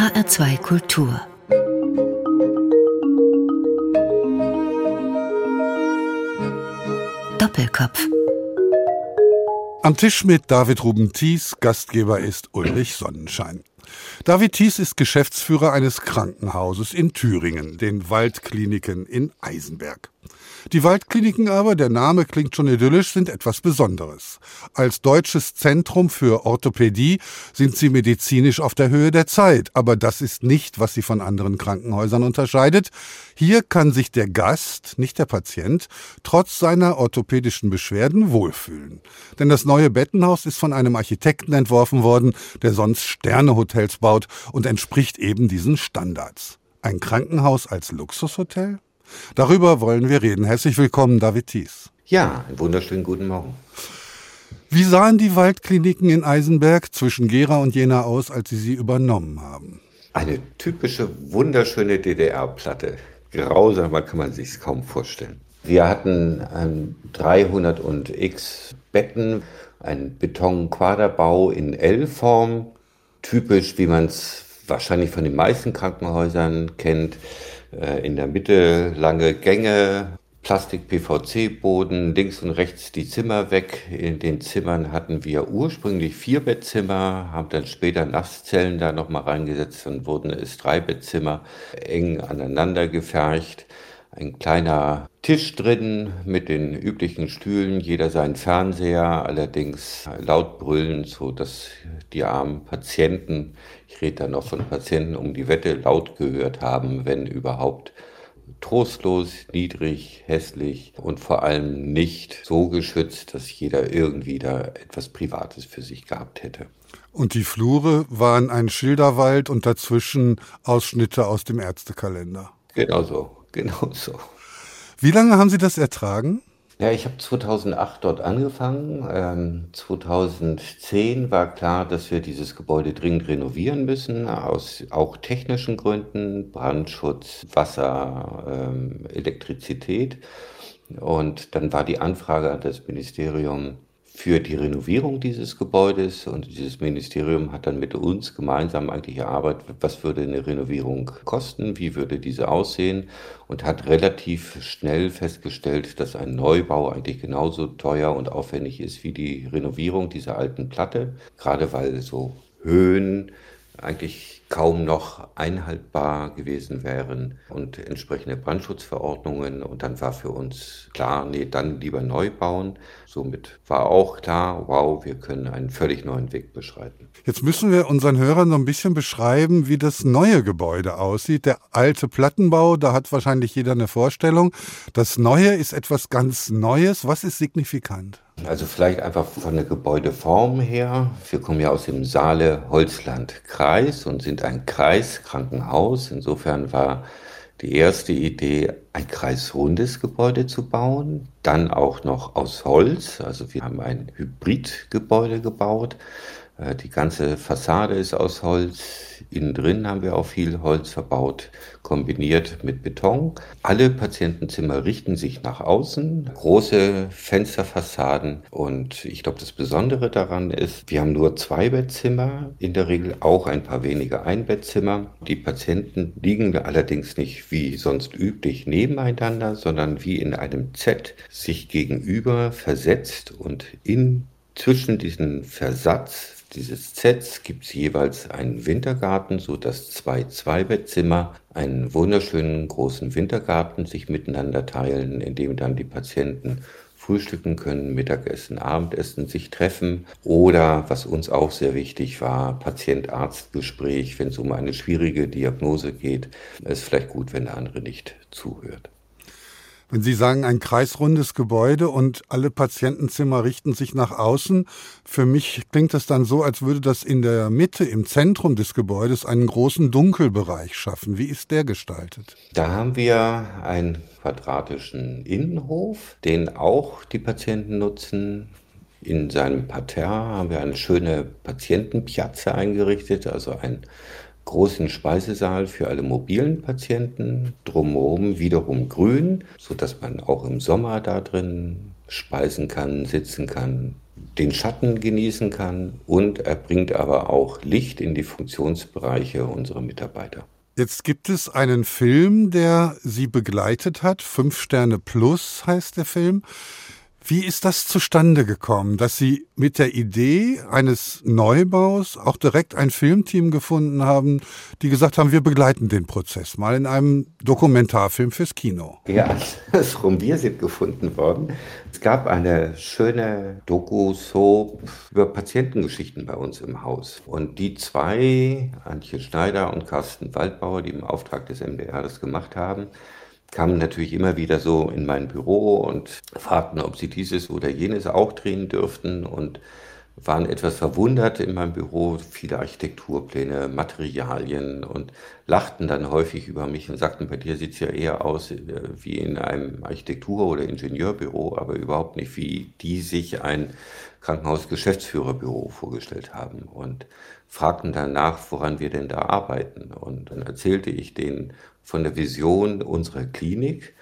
HR2 Kultur Doppelkopf Am Tisch mit David Ruben Thies, Gastgeber ist Ulrich Sonnenschein. David Thies ist Geschäftsführer eines Krankenhauses in Thüringen, den Waldkliniken in Eisenberg. Die Waldkliniken aber, der Name klingt schon idyllisch, sind etwas Besonderes. Als deutsches Zentrum für Orthopädie sind sie medizinisch auf der Höhe der Zeit, aber das ist nicht, was sie von anderen Krankenhäusern unterscheidet. Hier kann sich der Gast, nicht der Patient, trotz seiner orthopädischen Beschwerden wohlfühlen. Denn das neue Bettenhaus ist von einem Architekten entworfen worden, der sonst Sternehotels baut und entspricht eben diesen Standards. Ein Krankenhaus als Luxushotel? Darüber wollen wir reden. Herzlich willkommen, David Thies. Ja, einen wunderschönen guten Morgen. Wie sahen die Waldkliniken in Eisenberg zwischen Gera und Jena aus, als Sie sie übernommen haben? Eine typische, wunderschöne DDR-Platte. Grausamer kann man sich kaum vorstellen. Wir hatten ein 300 und x Betten, ein Betonquaderbau in L-Form, typisch, wie man es wahrscheinlich von den meisten Krankenhäusern kennt. Äh, in der Mitte lange Gänge, Plastik-PVC-Boden, links und rechts die Zimmer weg. In den Zimmern hatten wir ursprünglich vier Bettzimmer, haben dann später Nasszellen da nochmal reingesetzt, dann wurden es drei Bettzimmer eng aneinander gefercht. Ein kleiner Tisch drin mit den üblichen Stühlen, jeder seinen Fernseher, allerdings laut brüllen, so dass die armen Patienten, ich rede da noch von Patienten um die Wette, laut gehört haben, wenn überhaupt trostlos, niedrig, hässlich und vor allem nicht so geschützt, dass jeder irgendwie da etwas Privates für sich gehabt hätte. Und die Flure waren ein Schilderwald und dazwischen Ausschnitte aus dem Ärztekalender. Genau so. Genau so. Wie lange haben Sie das ertragen? Ja, ich habe 2008 dort angefangen. Ähm, 2010 war klar, dass wir dieses Gebäude dringend renovieren müssen, aus auch technischen Gründen, Brandschutz, Wasser, ähm, Elektrizität. Und dann war die Anfrage an das Ministerium, für die Renovierung dieses Gebäudes und dieses Ministerium hat dann mit uns gemeinsam eigentlich erarbeitet, was würde eine Renovierung kosten, wie würde diese aussehen und hat relativ schnell festgestellt, dass ein Neubau eigentlich genauso teuer und aufwendig ist wie die Renovierung dieser alten Platte, gerade weil so Höhen eigentlich kaum noch einhaltbar gewesen wären und entsprechende Brandschutzverordnungen. Und dann war für uns klar, nee, dann lieber neu bauen. Somit war auch klar, wow, wir können einen völlig neuen Weg beschreiten. Jetzt müssen wir unseren Hörern noch ein bisschen beschreiben, wie das neue Gebäude aussieht. Der alte Plattenbau, da hat wahrscheinlich jeder eine Vorstellung. Das neue ist etwas ganz Neues. Was ist signifikant? Also vielleicht einfach von der Gebäudeform her. Wir kommen ja aus dem Saale-Holzland-Kreis und sind ein Kreiskrankenhaus. Insofern war die erste Idee, ein kreisrundes Gebäude zu bauen, dann auch noch aus Holz. Also wir haben ein Hybridgebäude gebaut. Äh, die ganze Fassade ist aus Holz. Innen drin haben wir auch viel Holz verbaut, kombiniert mit Beton. Alle Patientenzimmer richten sich nach außen, große Fensterfassaden. Und ich glaube, das Besondere daran ist, wir haben nur zwei Bettzimmer, in der Regel auch ein paar wenige Einbettzimmer. Die Patienten liegen allerdings nicht wie sonst üblich nebeneinander, sondern wie in einem Z sich gegenüber versetzt und in zwischen diesen Versatz dieses Sets gibt es jeweils einen Wintergarten, so dass zwei Zweibettzimmer einen wunderschönen großen Wintergarten sich miteinander teilen, in dem dann die Patienten frühstücken können, Mittagessen, Abendessen, sich treffen oder, was uns auch sehr wichtig war, Patient-Arzt-Gespräch, wenn es um eine schwierige Diagnose geht, ist vielleicht gut, wenn der andere nicht zuhört. Wenn Sie sagen, ein kreisrundes Gebäude und alle Patientenzimmer richten sich nach außen, für mich klingt das dann so, als würde das in der Mitte, im Zentrum des Gebäudes einen großen Dunkelbereich schaffen. Wie ist der gestaltet? Da haben wir einen quadratischen Innenhof, den auch die Patienten nutzen. In seinem Parterre haben wir eine schöne Patientenpiazza eingerichtet, also ein großen Speisesaal für alle mobilen Patienten, drumherum wiederum grün, sodass man auch im Sommer da drin speisen kann, sitzen kann, den Schatten genießen kann und er bringt aber auch Licht in die Funktionsbereiche unserer Mitarbeiter. Jetzt gibt es einen Film, der Sie begleitet hat. Fünf Sterne Plus heißt der Film. Wie ist das zustande gekommen, dass Sie mit der Idee eines Neubaus auch direkt ein Filmteam gefunden haben, die gesagt haben, wir begleiten den Prozess mal in einem Dokumentarfilm fürs Kino? Ja, andersrum, wir sind gefunden worden. Es gab eine schöne Doku-Soap über Patientengeschichten bei uns im Haus. Und die zwei, Antje Schneider und Carsten Waldbauer, die im Auftrag des MDR das gemacht haben, kamen natürlich immer wieder so in mein Büro und fragten, ob sie dieses oder jenes auch drehen dürften und waren etwas verwundert in meinem Büro, viele Architekturpläne, Materialien und lachten dann häufig über mich und sagten, bei dir sieht es ja eher aus äh, wie in einem Architektur- oder Ingenieurbüro, aber überhaupt nicht, wie die sich ein Krankenhausgeschäftsführerbüro vorgestellt haben. Und fragten danach, woran wir denn da arbeiten. Und dann erzählte ich denen von der Vision unserer Klinik.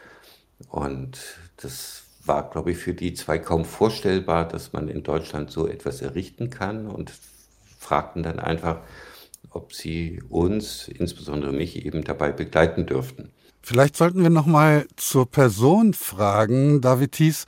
Und das war, glaube ich, für die zwei kaum vorstellbar, dass man in Deutschland so etwas errichten kann und fragten dann einfach, ob sie uns, insbesondere mich, eben dabei begleiten dürften. Vielleicht sollten wir noch mal zur Person fragen, David Thies.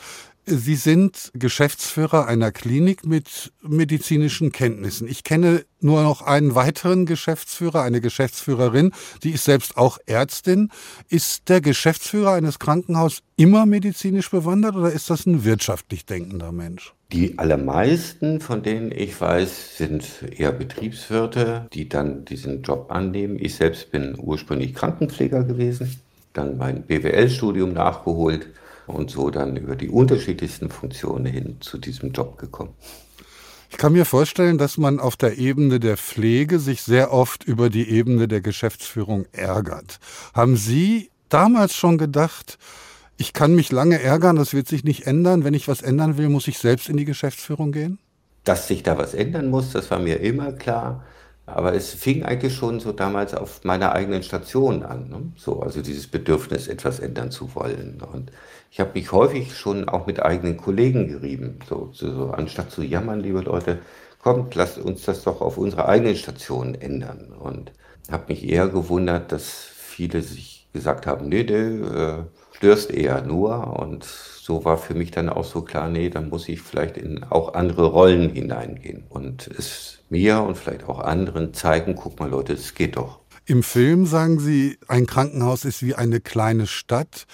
Sie sind Geschäftsführer einer Klinik mit medizinischen Kenntnissen. Ich kenne nur noch einen weiteren Geschäftsführer, eine Geschäftsführerin, die ist selbst auch Ärztin. Ist der Geschäftsführer eines Krankenhauses immer medizinisch bewandert oder ist das ein wirtschaftlich denkender Mensch? Die allermeisten, von denen ich weiß, sind eher Betriebswirte, die dann diesen Job annehmen. Ich selbst bin ursprünglich Krankenpfleger gewesen, dann mein BWL-Studium nachgeholt und so dann über die unterschiedlichsten Funktionen hin zu diesem Job gekommen. Ich kann mir vorstellen, dass man auf der Ebene der Pflege sich sehr oft über die Ebene der Geschäftsführung ärgert. Haben Sie damals schon gedacht, ich kann mich lange ärgern, das wird sich nicht ändern. Wenn ich was ändern will, muss ich selbst in die Geschäftsführung gehen? Dass sich da was ändern muss, das war mir immer klar. Aber es fing eigentlich schon so damals auf meiner eigenen Station an. Ne? So, also dieses Bedürfnis, etwas ändern zu wollen. Und ich habe mich häufig schon auch mit eigenen Kollegen gerieben. So, so, so, anstatt zu jammern, liebe Leute, kommt, lasst uns das doch auf unserer eigenen Station ändern. Und habe mich eher gewundert, dass viele sich gesagt haben, nee, nee, äh, störst eher nur. Und so war für mich dann auch so klar, nee, dann muss ich vielleicht in auch andere Rollen hineingehen und es mir und vielleicht auch anderen zeigen, guck mal Leute, es geht doch. Im Film sagen Sie, ein Krankenhaus ist wie eine kleine Stadt.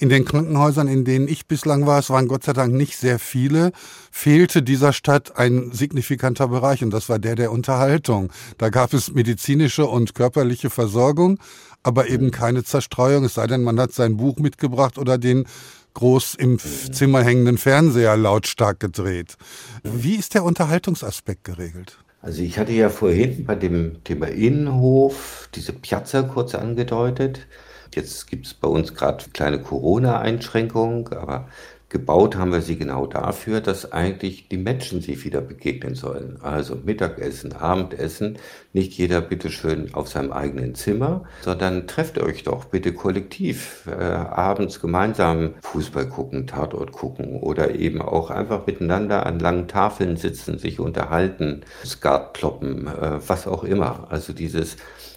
In den Krankenhäusern, in denen ich bislang war, es waren Gott sei Dank nicht sehr viele, fehlte dieser Stadt ein signifikanter Bereich und das war der der Unterhaltung. Da gab es medizinische und körperliche Versorgung, aber eben keine Zerstreuung, es sei denn, man hat sein Buch mitgebracht oder den groß im Zimmer hängenden Fernseher lautstark gedreht. Wie ist der Unterhaltungsaspekt geregelt? Also ich hatte ja vorhin bei dem Thema Innenhof diese Piazza kurz angedeutet. Jetzt gibt es bei uns gerade kleine Corona-Einschränkungen, aber Gebaut haben wir sie genau dafür, dass eigentlich die Menschen sich wieder begegnen sollen. Also Mittagessen, Abendessen, nicht jeder bitteschön auf seinem eigenen Zimmer, sondern trefft euch doch bitte kollektiv, äh, abends gemeinsam Fußball gucken, Tatort gucken oder eben auch einfach miteinander an langen Tafeln sitzen, sich unterhalten, Skat kloppen, äh, was auch immer. Also dieses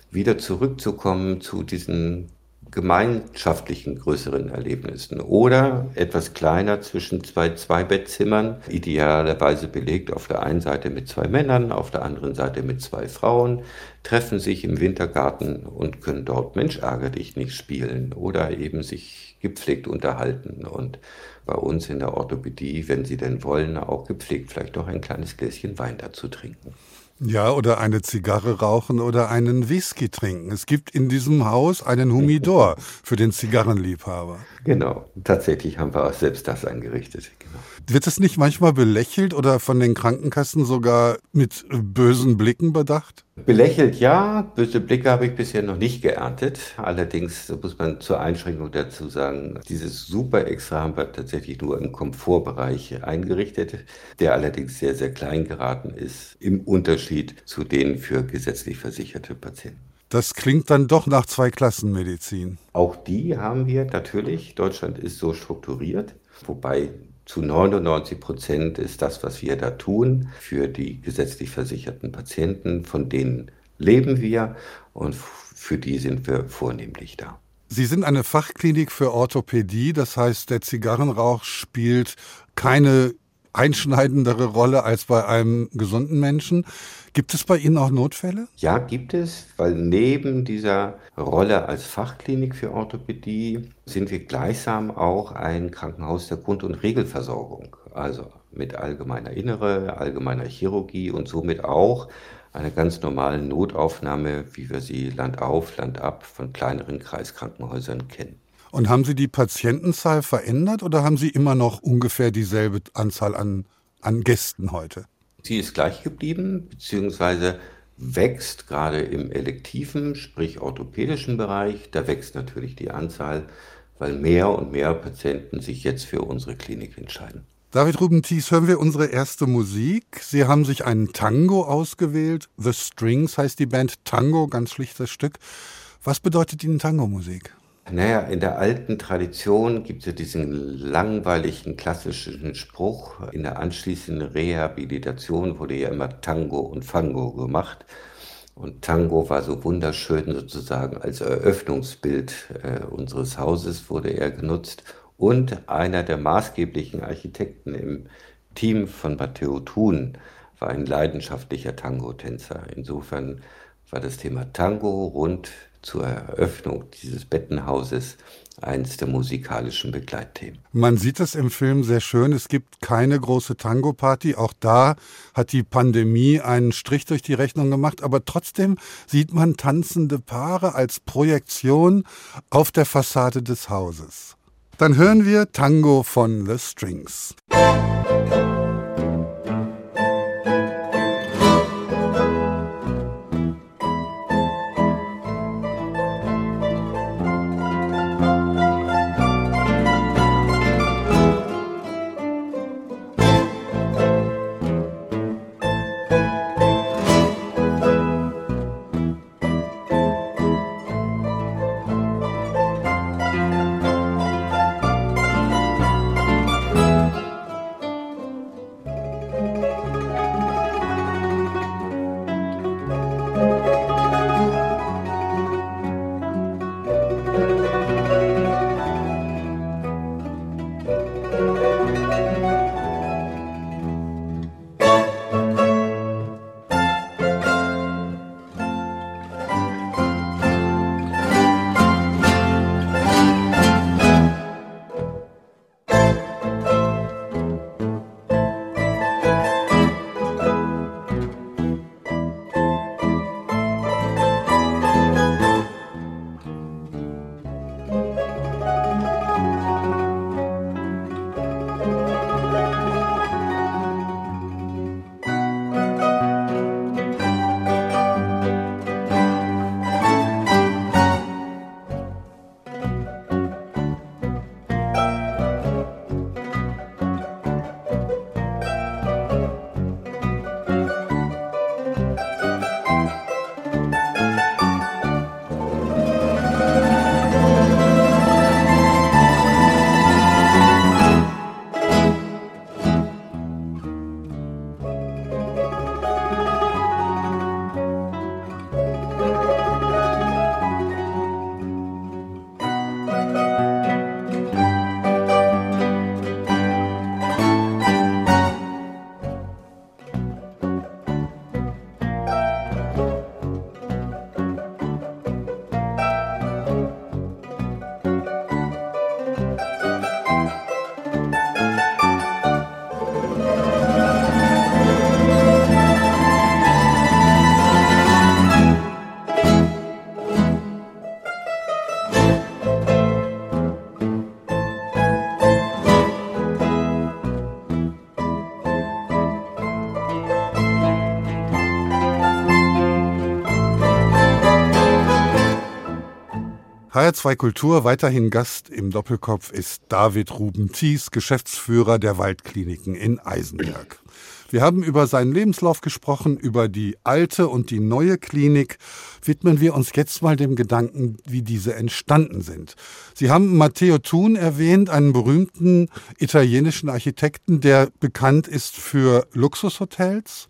wieder zurückzukommen zu diesen gemeinschaftlichen größeren Erlebnissen oder etwas kleiner zwischen zwei Zwei-Bettzimmern, idealerweise belegt auf der einen Seite mit zwei Männern, auf der anderen Seite mit zwei Frauen, treffen sich im Wintergarten und können dort Mensch ärger dich nicht spielen oder eben sich gepflegt unterhalten und bei uns in der Orthopädie, wenn sie denn wollen, auch gepflegt vielleicht noch ein kleines Gläschen Wein dazu trinken. Ja, oder eine Zigarre rauchen oder einen Whisky trinken. Es gibt in diesem Haus einen Humidor für den Zigarrenliebhaber. Genau, tatsächlich haben wir auch selbst das eingerichtet. Genau. Wird es nicht manchmal belächelt oder von den Krankenkassen sogar mit bösen Blicken bedacht? Belächelt ja, böse Blicke habe ich bisher noch nicht geerntet. Allerdings muss man zur Einschränkung dazu sagen, dieses Super Extra haben wir tatsächlich nur im Komfortbereich eingerichtet, der allerdings sehr, sehr klein geraten ist im Unterschied zu den für gesetzlich versicherte Patienten. Das klingt dann doch nach Zweiklassenmedizin. Auch die haben wir natürlich. Deutschland ist so strukturiert, wobei zu 99 Prozent ist das, was wir da tun, für die gesetzlich versicherten Patienten, von denen leben wir und für die sind wir vornehmlich da. Sie sind eine Fachklinik für Orthopädie, das heißt, der Zigarrenrauch spielt keine einschneidendere Rolle als bei einem gesunden Menschen. Gibt es bei Ihnen auch Notfälle? Ja, gibt es, weil neben dieser Rolle als Fachklinik für Orthopädie sind wir gleichsam auch ein Krankenhaus der Grund- und Regelversorgung. Also mit allgemeiner Innere, allgemeiner Chirurgie und somit auch einer ganz normalen Notaufnahme, wie wir sie Land auf, Land ab von kleineren Kreiskrankenhäusern kennen. Und haben Sie die Patientenzahl verändert oder haben Sie immer noch ungefähr dieselbe Anzahl an, an Gästen heute? Sie ist gleich geblieben, beziehungsweise wächst gerade im elektiven, sprich orthopädischen Bereich. Da wächst natürlich die Anzahl, weil mehr und mehr Patienten sich jetzt für unsere Klinik entscheiden. David Rubenties, hören wir unsere erste Musik. Sie haben sich einen Tango ausgewählt. The Strings heißt die Band Tango, ganz schlichtes Stück. Was bedeutet Ihnen Tango-Musik? Naja, in der alten Tradition gibt es ja diesen langweiligen klassischen Spruch. In der anschließenden Rehabilitation wurde ja immer Tango und Fango gemacht. Und Tango war so wunderschön sozusagen als Eröffnungsbild äh, unseres Hauses wurde er genutzt. Und einer der maßgeblichen Architekten im Team von Matteo Thun war ein leidenschaftlicher Tango-Tänzer. Insofern war das Thema Tango rund zur Eröffnung dieses Bettenhauses eins der musikalischen Begleitthemen. Man sieht es im Film sehr schön. Es gibt keine große Tango-Party. Auch da hat die Pandemie einen Strich durch die Rechnung gemacht. Aber trotzdem sieht man tanzende Paare als Projektion auf der Fassade des Hauses. Dann hören wir Tango von The Strings. Musik HR2 Kultur, weiterhin Gast im Doppelkopf ist David Ruben Thies, Geschäftsführer der Waldkliniken in Eisenberg. Wir haben über seinen Lebenslauf gesprochen, über die alte und die neue Klinik. Widmen wir uns jetzt mal dem Gedanken, wie diese entstanden sind. Sie haben Matteo Thun erwähnt, einen berühmten italienischen Architekten, der bekannt ist für Luxushotels.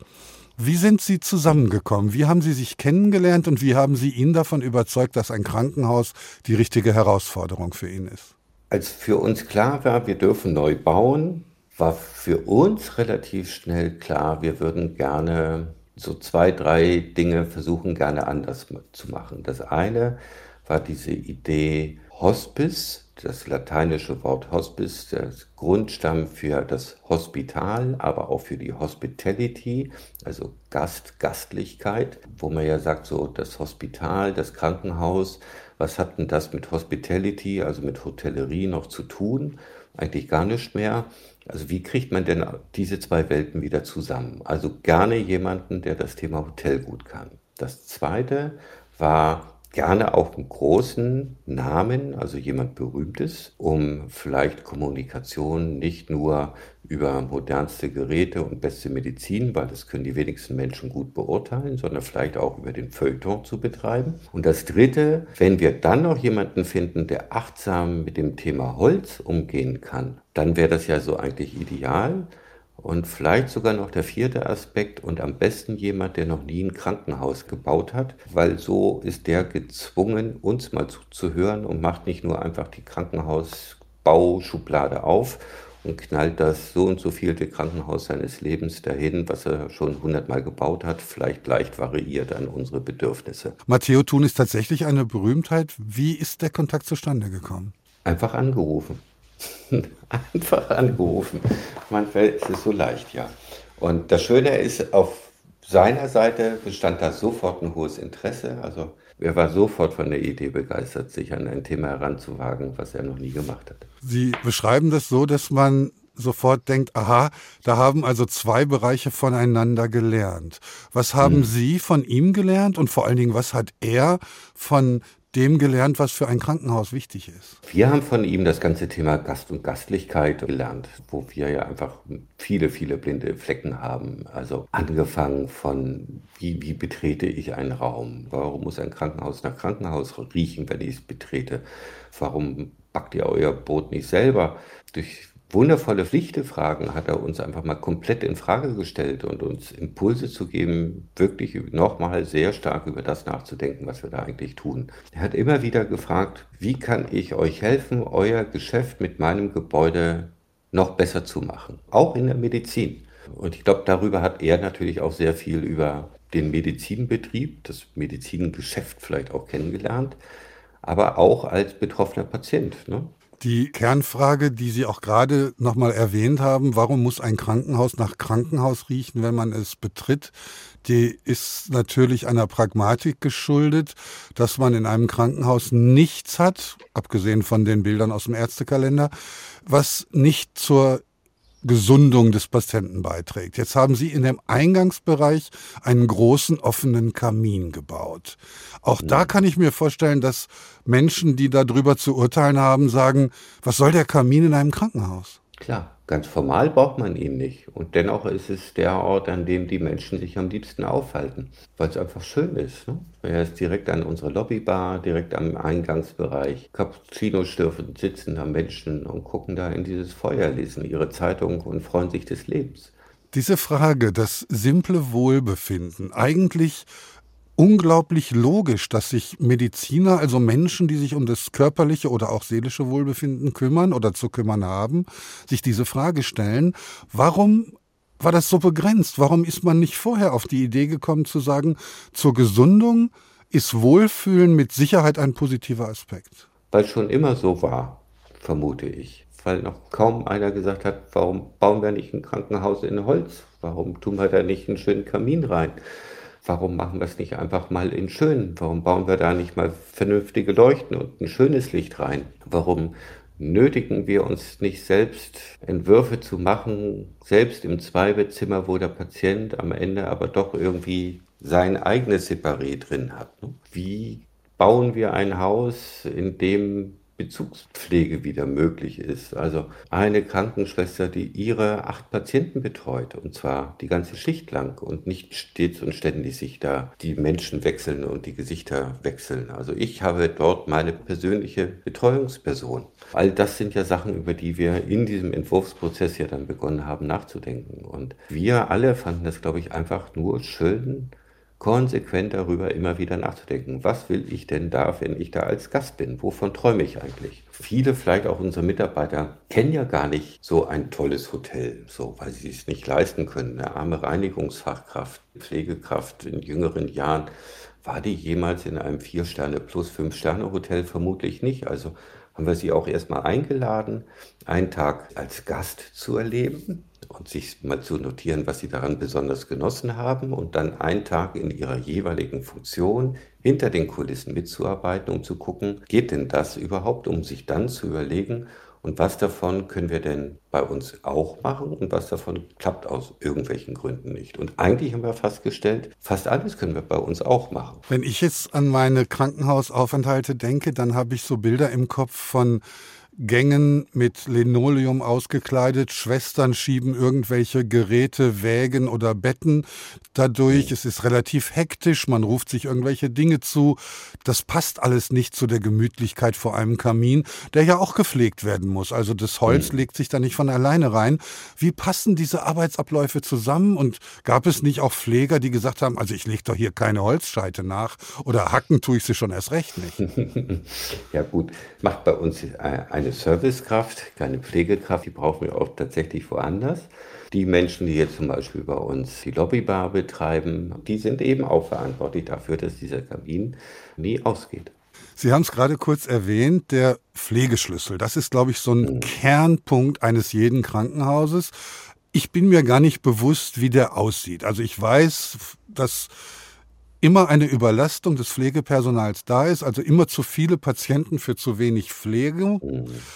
Wie sind Sie zusammengekommen? Wie haben Sie sich kennengelernt und wie haben Sie ihn davon überzeugt, dass ein Krankenhaus die richtige Herausforderung für ihn ist? Als für uns klar war, wir dürfen neu bauen, war für uns relativ schnell klar, wir würden gerne so zwei, drei Dinge versuchen, gerne anders zu machen. Das eine war diese Idee Hospice, das lateinische Wort Hospice, das Grundstamm für das Hospital, aber auch für die Hospitality, also Gast, Gastlichkeit, wo man ja sagt, so das Hospital, das Krankenhaus, was hat denn das mit Hospitality, also mit Hotellerie noch zu tun? Eigentlich gar nicht mehr. Also wie kriegt man denn diese zwei Welten wieder zusammen? Also gerne jemanden, der das Thema Hotel gut kann. Das zweite war gerne auch einen großen Namen, also jemand Berühmtes, um vielleicht Kommunikation nicht nur über modernste Geräte und beste Medizin, weil das können die wenigsten Menschen gut beurteilen, sondern vielleicht auch über den Feuilleton zu betreiben. Und das Dritte, wenn wir dann noch jemanden finden, der achtsam mit dem Thema Holz umgehen kann, dann wäre das ja so eigentlich ideal. Und vielleicht sogar noch der vierte Aspekt und am besten jemand, der noch nie ein Krankenhaus gebaut hat, weil so ist der gezwungen, uns mal zuzuhören und macht nicht nur einfach die Krankenhausbauschublade auf und knallt das so und so vielte Krankenhaus seines Lebens dahin, was er schon hundertmal gebaut hat, vielleicht leicht variiert an unsere Bedürfnisse. Matteo Thun ist tatsächlich eine Berühmtheit. Wie ist der Kontakt zustande gekommen? Einfach angerufen. Einfach angerufen. Manchmal ist es so leicht, ja. Und das Schöne ist, auf seiner Seite bestand da sofort ein hohes Interesse. Also er war sofort von der Idee begeistert, sich an ein Thema heranzuwagen, was er noch nie gemacht hat. Sie beschreiben das so, dass man sofort denkt, aha, da haben also zwei Bereiche voneinander gelernt. Was haben hm. Sie von ihm gelernt und vor allen Dingen, was hat er von dem gelernt, was für ein Krankenhaus wichtig ist. Wir haben von ihm das ganze Thema Gast und Gastlichkeit gelernt, wo wir ja einfach viele, viele blinde Flecken haben. Also angefangen von, wie, wie betrete ich einen Raum? Warum muss ein Krankenhaus nach Krankenhaus riechen, wenn ich es betrete? Warum backt ihr euer Brot nicht selber? Durch wundervolle Pflichtefragen hat er uns einfach mal komplett in Frage gestellt und uns Impulse zu geben, wirklich nochmal sehr stark über das nachzudenken, was wir da eigentlich tun. Er hat immer wieder gefragt, wie kann ich euch helfen, euer Geschäft mit meinem Gebäude noch besser zu machen, auch in der Medizin. Und ich glaube, darüber hat er natürlich auch sehr viel über den Medizinbetrieb, das Medizingeschäft vielleicht auch kennengelernt, aber auch als betroffener Patient. Ne? Die Kernfrage, die Sie auch gerade nochmal erwähnt haben, warum muss ein Krankenhaus nach Krankenhaus riechen, wenn man es betritt, die ist natürlich einer Pragmatik geschuldet, dass man in einem Krankenhaus nichts hat, abgesehen von den Bildern aus dem Ärztekalender, was nicht zur Gesundung des Patienten beiträgt. Jetzt haben Sie in dem Eingangsbereich einen großen offenen Kamin gebaut. Auch da kann ich mir vorstellen, dass Menschen, die darüber zu urteilen haben, sagen, was soll der Kamin in einem Krankenhaus? Klar, ganz formal braucht man ihn nicht. Und dennoch ist es der Ort, an dem die Menschen sich am liebsten aufhalten, weil es einfach schön ist. Ne? Er ist direkt an unserer Lobbybar, direkt am Eingangsbereich. Cappuccinos dürfen sitzen da Menschen und gucken da in dieses Feuer, lesen ihre Zeitung und freuen sich des Lebens. Diese Frage, das simple Wohlbefinden, eigentlich unglaublich logisch, dass sich Mediziner, also Menschen, die sich um das körperliche oder auch seelische Wohlbefinden kümmern oder zu kümmern haben, sich diese Frage stellen, warum war das so begrenzt? Warum ist man nicht vorher auf die Idee gekommen zu sagen, zur Gesundung ist Wohlfühlen mit Sicherheit ein positiver Aspekt? Weil schon immer so war, vermute ich. Weil noch kaum einer gesagt hat, warum bauen wir nicht ein Krankenhaus in Holz? Warum tun wir da nicht einen schönen Kamin rein? Warum machen wir es nicht einfach mal in schön? Warum bauen wir da nicht mal vernünftige Leuchten und ein schönes Licht rein? Warum nötigen wir uns nicht selbst Entwürfe zu machen, selbst im Zweibettzimmer, wo der Patient am Ende aber doch irgendwie sein eigenes Separé drin hat? Ne? Wie bauen wir ein Haus, in dem Bezugspflege wieder möglich ist. Also eine Krankenschwester, die ihre acht Patienten betreut, und zwar die ganze Schicht lang und nicht stets und ständig sich da die Menschen wechseln und die Gesichter wechseln. Also ich habe dort meine persönliche Betreuungsperson. All das sind ja Sachen, über die wir in diesem Entwurfsprozess ja dann begonnen haben nachzudenken. Und wir alle fanden das, glaube ich, einfach nur schön, konsequent darüber immer wieder nachzudenken. Was will ich denn da, wenn ich da als Gast bin? Wovon träume ich eigentlich? Viele, vielleicht auch unsere Mitarbeiter, kennen ja gar nicht so ein tolles Hotel, so, weil sie es nicht leisten können. Eine arme Reinigungsfachkraft, Pflegekraft in jüngeren Jahren, war die jemals in einem Vier-Sterne- plus Fünf-Sterne-Hotel? Vermutlich nicht. Also haben wir sie auch erstmal eingeladen, einen Tag als Gast zu erleben und sich mal zu notieren, was sie daran besonders genossen haben und dann einen Tag in ihrer jeweiligen Funktion hinter den Kulissen mitzuarbeiten, um zu gucken, geht denn das überhaupt, um sich dann zu überlegen, und was davon können wir denn bei uns auch machen und was davon klappt aus irgendwelchen Gründen nicht. Und eigentlich haben wir festgestellt, fast alles können wir bei uns auch machen. Wenn ich jetzt an meine Krankenhausaufenthalte denke, dann habe ich so Bilder im Kopf von Gängen mit Linoleum ausgekleidet. Schwestern schieben irgendwelche Geräte, Wägen oder Betten dadurch. Es ist relativ hektisch. Man ruft sich irgendwelche Dinge zu. Das passt alles nicht zu der Gemütlichkeit vor einem Kamin, der ja auch gepflegt werden muss. Also das Holz mhm. legt sich da nicht von alleine rein. Wie passen diese Arbeitsabläufe zusammen? Und gab es nicht auch Pfleger, die gesagt haben, also ich lege doch hier keine Holzscheite nach oder hacken tue ich sie schon erst recht nicht? ja gut, macht bei uns ein Servicekraft, keine Pflegekraft, die brauchen wir auch tatsächlich woanders. Die Menschen, die jetzt zum Beispiel bei uns die Lobbybar betreiben, die sind eben auch verantwortlich dafür, dass dieser Kamin nie ausgeht. Sie haben es gerade kurz erwähnt, der Pflegeschlüssel. Das ist, glaube ich, so ein mhm. Kernpunkt eines jeden Krankenhauses. Ich bin mir gar nicht bewusst, wie der aussieht. Also ich weiß, dass immer eine Überlastung des Pflegepersonals da ist, also immer zu viele Patienten für zu wenig Pflege.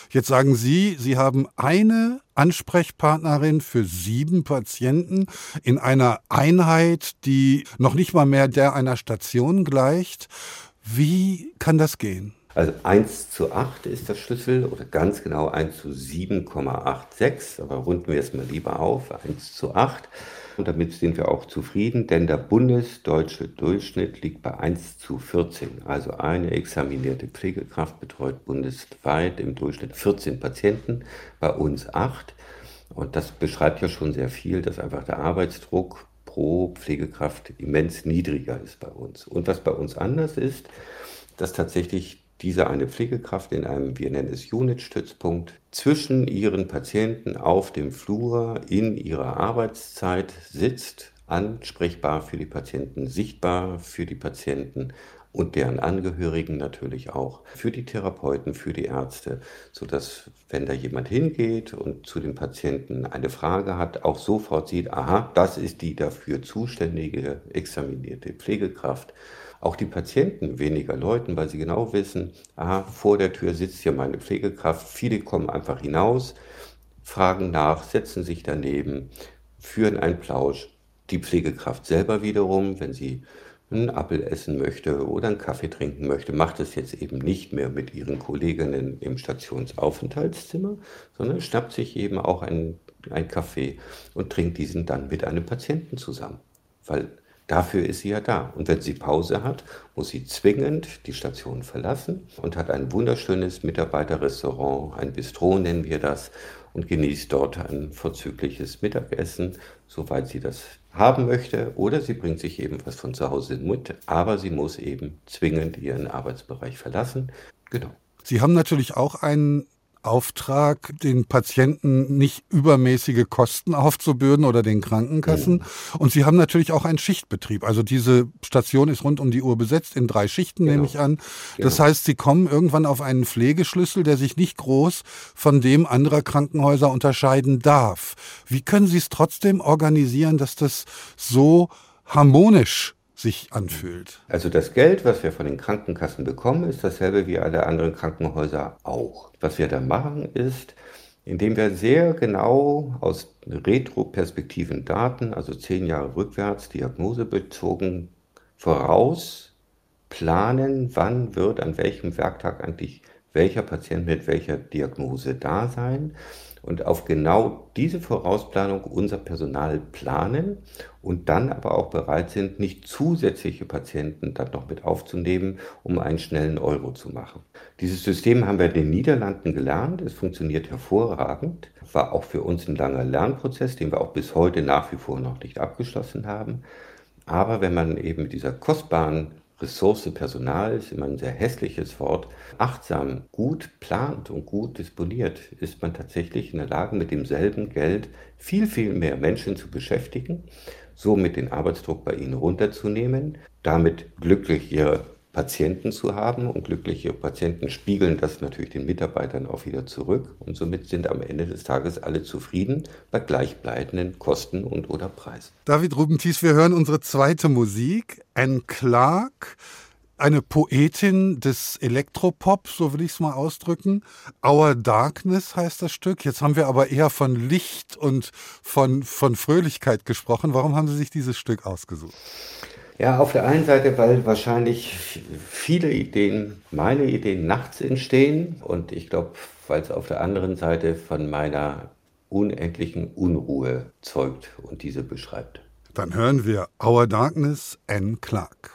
Jetzt sagen Sie, Sie haben eine Ansprechpartnerin für sieben Patienten in einer Einheit, die noch nicht mal mehr der einer Station gleicht. Wie kann das gehen? Also 1 zu 8 ist der Schlüssel oder ganz genau 1 zu 7,86, aber runden wir es mal lieber auf, 1 zu 8. Und damit sind wir auch zufrieden, denn der bundesdeutsche Durchschnitt liegt bei 1 zu 14. Also eine examinierte Pflegekraft betreut bundesweit im Durchschnitt 14 Patienten, bei uns 8. Und das beschreibt ja schon sehr viel, dass einfach der Arbeitsdruck pro Pflegekraft immens niedriger ist bei uns. Und was bei uns anders ist, dass tatsächlich diese eine Pflegekraft in einem, wir nennen es Unit-Stützpunkt, zwischen ihren Patienten auf dem Flur in ihrer Arbeitszeit sitzt, ansprechbar für die Patienten, sichtbar für die Patienten und deren Angehörigen natürlich auch, für die Therapeuten, für die Ärzte, sodass, wenn da jemand hingeht und zu dem Patienten eine Frage hat, auch sofort sieht, aha, das ist die dafür zuständige examinierte Pflegekraft auch die Patienten weniger läuten, weil sie genau wissen, aha, vor der Tür sitzt hier meine Pflegekraft. Viele kommen einfach hinaus, fragen nach, setzen sich daneben, führen einen Plausch. Die Pflegekraft selber wiederum, wenn sie einen Apfel essen möchte oder einen Kaffee trinken möchte, macht es jetzt eben nicht mehr mit ihren Kolleginnen im Stationsaufenthaltszimmer, sondern schnappt sich eben auch einen, einen Kaffee und trinkt diesen dann mit einem Patienten zusammen. Weil Dafür ist sie ja da. Und wenn sie Pause hat, muss sie zwingend die Station verlassen und hat ein wunderschönes Mitarbeiterrestaurant, ein Bistro nennen wir das, und genießt dort ein vorzügliches Mittagessen, soweit sie das haben möchte. Oder sie bringt sich eben was von zu Hause mit, aber sie muss eben zwingend ihren Arbeitsbereich verlassen. Genau. Sie haben natürlich auch einen Auftrag, den Patienten nicht übermäßige Kosten aufzubürden oder den Krankenkassen. Mhm. Und Sie haben natürlich auch einen Schichtbetrieb. Also diese Station ist rund um die Uhr besetzt, in drei Schichten genau. nehme ich an. Das genau. heißt, Sie kommen irgendwann auf einen Pflegeschlüssel, der sich nicht groß von dem anderer Krankenhäuser unterscheiden darf. Wie können Sie es trotzdem organisieren, dass das so harmonisch sich anfühlt. Also das Geld, was wir von den Krankenkassen bekommen, ist dasselbe wie alle anderen Krankenhäuser auch. Was wir da machen ist, indem wir sehr genau aus Retroperspektiven Daten, also zehn Jahre rückwärts, diagnosebezogen voraus planen, wann wird an welchem Werktag eigentlich welcher Patient mit welcher Diagnose da sein und auf genau diese Vorausplanung unser Personal planen und dann aber auch bereit sind, nicht zusätzliche Patienten dann noch mit aufzunehmen, um einen schnellen Euro zu machen. Dieses System haben wir in den Niederlanden gelernt. Es funktioniert hervorragend. War auch für uns ein langer Lernprozess, den wir auch bis heute nach wie vor noch nicht abgeschlossen haben. Aber wenn man eben mit dieser kostbaren Ressource Personal ist immer ein sehr hässliches Wort, achtsam, gut plant und gut disponiert, ist man tatsächlich in der Lage, mit demselben Geld viel, viel mehr Menschen zu beschäftigen, somit den Arbeitsdruck bei ihnen runterzunehmen, damit glücklich ihre Patienten zu haben und glückliche Patienten spiegeln das natürlich den Mitarbeitern auch wieder zurück und somit sind am Ende des Tages alle zufrieden bei gleichbleibenden Kosten und oder Preisen. David Rubentis, wir hören unsere zweite Musik, Anne Clark, eine Poetin des Elektropop, so will ich es mal ausdrücken. Our Darkness heißt das Stück. Jetzt haben wir aber eher von Licht und von, von Fröhlichkeit gesprochen. Warum haben Sie sich dieses Stück ausgesucht? Ja, auf der einen Seite, weil wahrscheinlich viele Ideen, meine Ideen nachts entstehen und ich glaube, weil es auf der anderen Seite von meiner unendlichen Unruhe zeugt und diese beschreibt. Dann hören wir Our Darkness, Anne Clark.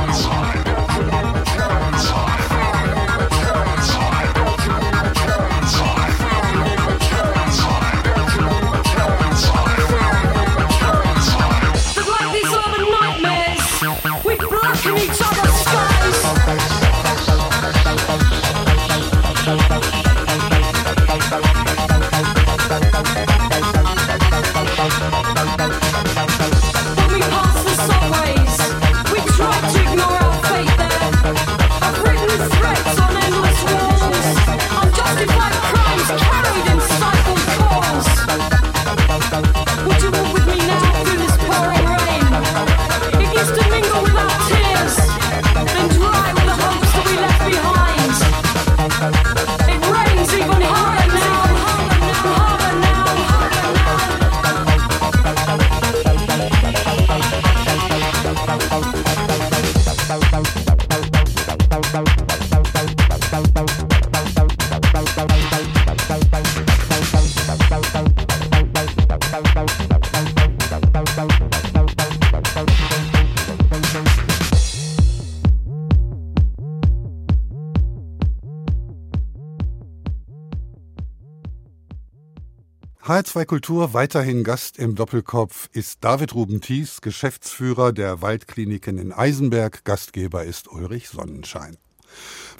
HR2 Kultur weiterhin Gast im Doppelkopf ist David Ruben-Thies, Geschäftsführer der Waldkliniken in Eisenberg. Gastgeber ist Ulrich Sonnenschein.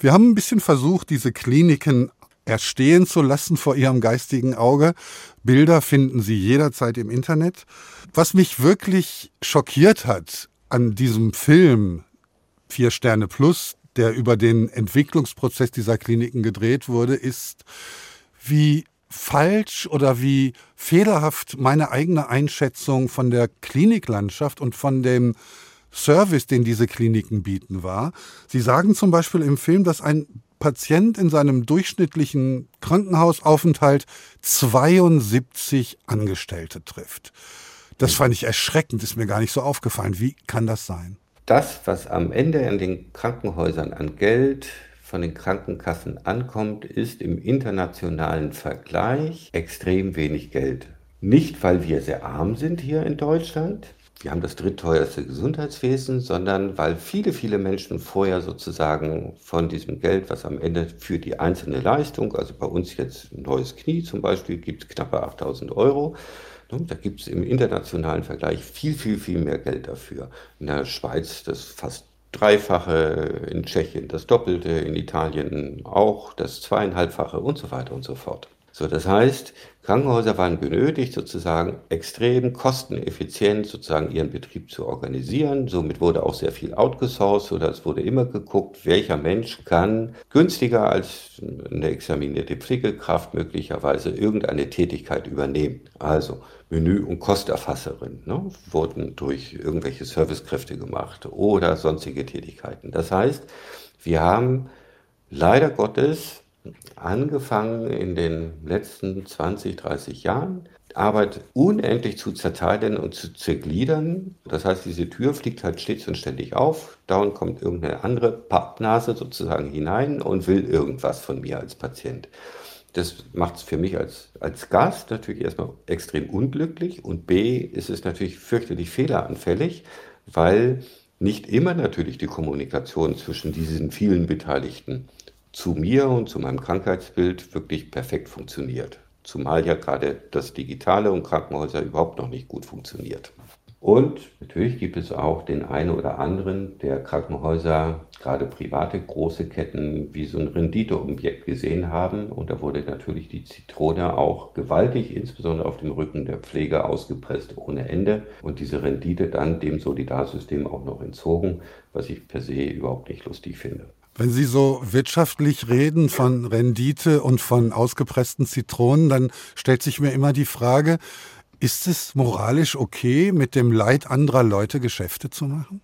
Wir haben ein bisschen versucht, diese Kliniken erstehen zu lassen vor ihrem geistigen Auge. Bilder finden Sie jederzeit im Internet. Was mich wirklich schockiert hat an diesem Film Vier Sterne Plus, der über den Entwicklungsprozess dieser Kliniken gedreht wurde, ist, wie falsch oder wie fehlerhaft meine eigene Einschätzung von der Kliniklandschaft und von dem Service, den diese Kliniken bieten, war. Sie sagen zum Beispiel im Film, dass ein Patient in seinem durchschnittlichen Krankenhausaufenthalt 72 Angestellte trifft. Das fand ich erschreckend, ist mir gar nicht so aufgefallen. Wie kann das sein? Das, was am Ende in den Krankenhäusern an Geld von den Krankenkassen ankommt, ist im internationalen Vergleich extrem wenig Geld. Nicht, weil wir sehr arm sind hier in Deutschland, wir haben das drittteuerste Gesundheitswesen, sondern weil viele, viele Menschen vorher sozusagen von diesem Geld, was am Ende für die einzelne Leistung, also bei uns jetzt ein neues Knie zum Beispiel, gibt es knappe 8000 Euro. Da gibt es im internationalen Vergleich viel, viel, viel mehr Geld dafür. In der Schweiz das fast Dreifache, in Tschechien das Doppelte, in Italien auch das Zweieinhalbfache und so weiter und so fort. So, das heißt, Krankenhäuser waren genötigt, sozusagen extrem kosteneffizient sozusagen ihren Betrieb zu organisieren. Somit wurde auch sehr viel outgesourced oder es wurde immer geguckt, welcher Mensch kann günstiger als eine examinierte Pflegekraft möglicherweise irgendeine Tätigkeit übernehmen. Also Menü- und Kosterfasserin ne, wurden durch irgendwelche Servicekräfte gemacht oder sonstige Tätigkeiten. Das heißt, wir haben leider Gottes angefangen in den letzten 20, 30 Jahren, Arbeit unendlich zu zerteilen und zu zergliedern. Das heißt, diese Tür fliegt halt stets und ständig auf. Dauernd kommt irgendeine andere Pappnase sozusagen hinein und will irgendwas von mir als Patient. Das macht es für mich als, als Gast natürlich erstmal extrem unglücklich und B ist es natürlich fürchterlich fehleranfällig, weil nicht immer natürlich die Kommunikation zwischen diesen vielen Beteiligten zu mir und zu meinem Krankheitsbild wirklich perfekt funktioniert. Zumal ja gerade das Digitale und Krankenhäuser überhaupt noch nicht gut funktioniert. Und natürlich gibt es auch den einen oder anderen, der Krankenhäuser, gerade private große Ketten, wie so ein Renditeobjekt gesehen haben. Und da wurde natürlich die Zitrone auch gewaltig, insbesondere auf dem Rücken der Pflege, ausgepresst ohne Ende. Und diese Rendite dann dem Solidarsystem auch noch entzogen, was ich per se überhaupt nicht lustig finde. Wenn Sie so wirtschaftlich reden von Rendite und von ausgepressten Zitronen, dann stellt sich mir immer die Frage, ist es moralisch okay, mit dem Leid anderer Leute Geschäfte zu machen?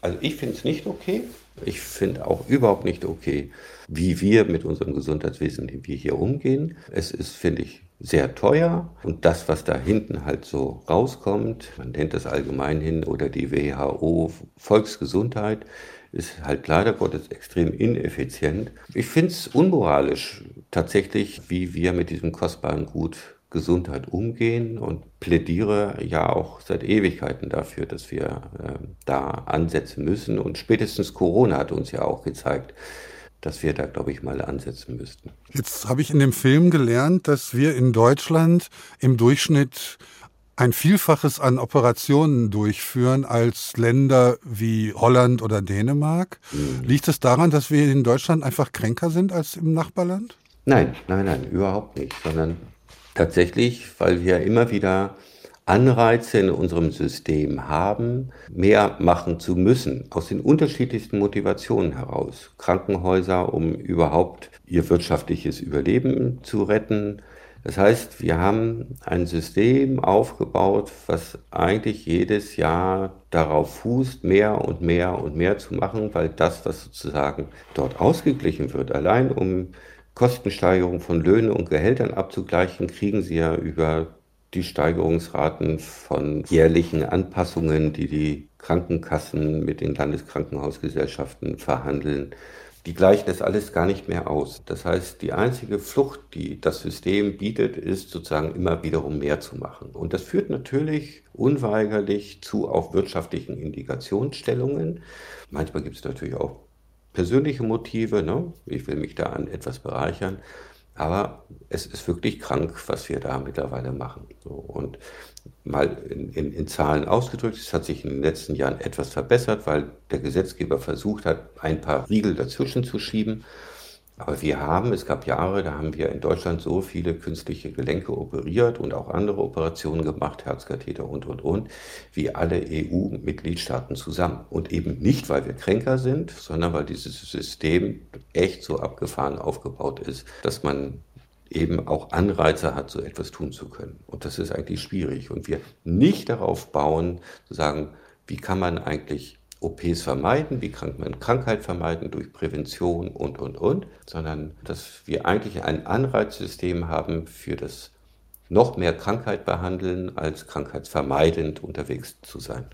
Also ich finde es nicht okay. Ich finde auch überhaupt nicht okay, wie wir mit unserem Gesundheitswesen, wie wir hier umgehen. Es ist, finde ich, sehr teuer und das, was da hinten halt so rauskommt, man nennt das allgemein hin oder die WHO Volksgesundheit, ist halt leider Gottes extrem ineffizient. Ich finde es unmoralisch tatsächlich, wie wir mit diesem kostbaren Gut Gesundheit umgehen und plädiere ja auch seit Ewigkeiten dafür, dass wir äh, da ansetzen müssen. Und spätestens Corona hat uns ja auch gezeigt, dass wir da, glaube ich, mal ansetzen müssten. Jetzt habe ich in dem Film gelernt, dass wir in Deutschland im Durchschnitt ein Vielfaches an Operationen durchführen als Länder wie Holland oder Dänemark. Mhm. Liegt es daran, dass wir in Deutschland einfach kränker sind als im Nachbarland? Nein, nein, nein, überhaupt nicht, sondern tatsächlich, weil wir immer wieder Anreize in unserem System haben, mehr machen zu müssen, aus den unterschiedlichsten Motivationen heraus. Krankenhäuser, um überhaupt ihr wirtschaftliches Überleben zu retten, das heißt, wir haben ein System aufgebaut, was eigentlich jedes Jahr darauf fußt, mehr und mehr und mehr zu machen, weil das, was sozusagen dort ausgeglichen wird, allein um Kostensteigerung von Löhnen und Gehältern abzugleichen, kriegen sie ja über die Steigerungsraten von jährlichen Anpassungen, die die Krankenkassen mit den Landeskrankenhausgesellschaften verhandeln, die gleichen das alles gar nicht mehr aus. Das heißt, die einzige Flucht, die das System bietet, ist sozusagen immer wiederum mehr zu machen. Und das führt natürlich unweigerlich zu auch wirtschaftlichen Indikationsstellungen. Manchmal gibt es natürlich auch persönliche Motive. Ne? Ich will mich da an etwas bereichern. Aber es ist wirklich krank, was wir da mittlerweile machen. So, und mal in, in, in, Zahlen ausgedrückt, es hat sich in den letzten Jahren etwas verbessert, weil der Gesetzgeber versucht hat, ein paar Riegel dazwischen zu schieben. Aber wir haben, es gab Jahre, da haben wir in Deutschland so viele künstliche Gelenke operiert und auch andere Operationen gemacht, Herzkatheter und, und, und, wie alle EU-Mitgliedstaaten zusammen. Und eben nicht, weil wir kränker sind, sondern weil dieses System echt so abgefahren aufgebaut ist, dass man eben auch Anreize hat, so etwas tun zu können. Und das ist eigentlich schwierig. Und wir nicht darauf bauen, zu sagen, wie kann man eigentlich OPs vermeiden, wie kann man Krankheit vermeiden durch Prävention und, und, und, sondern dass wir eigentlich ein Anreizsystem haben für das noch mehr Krankheit behandeln, als krankheitsvermeidend unterwegs zu sein.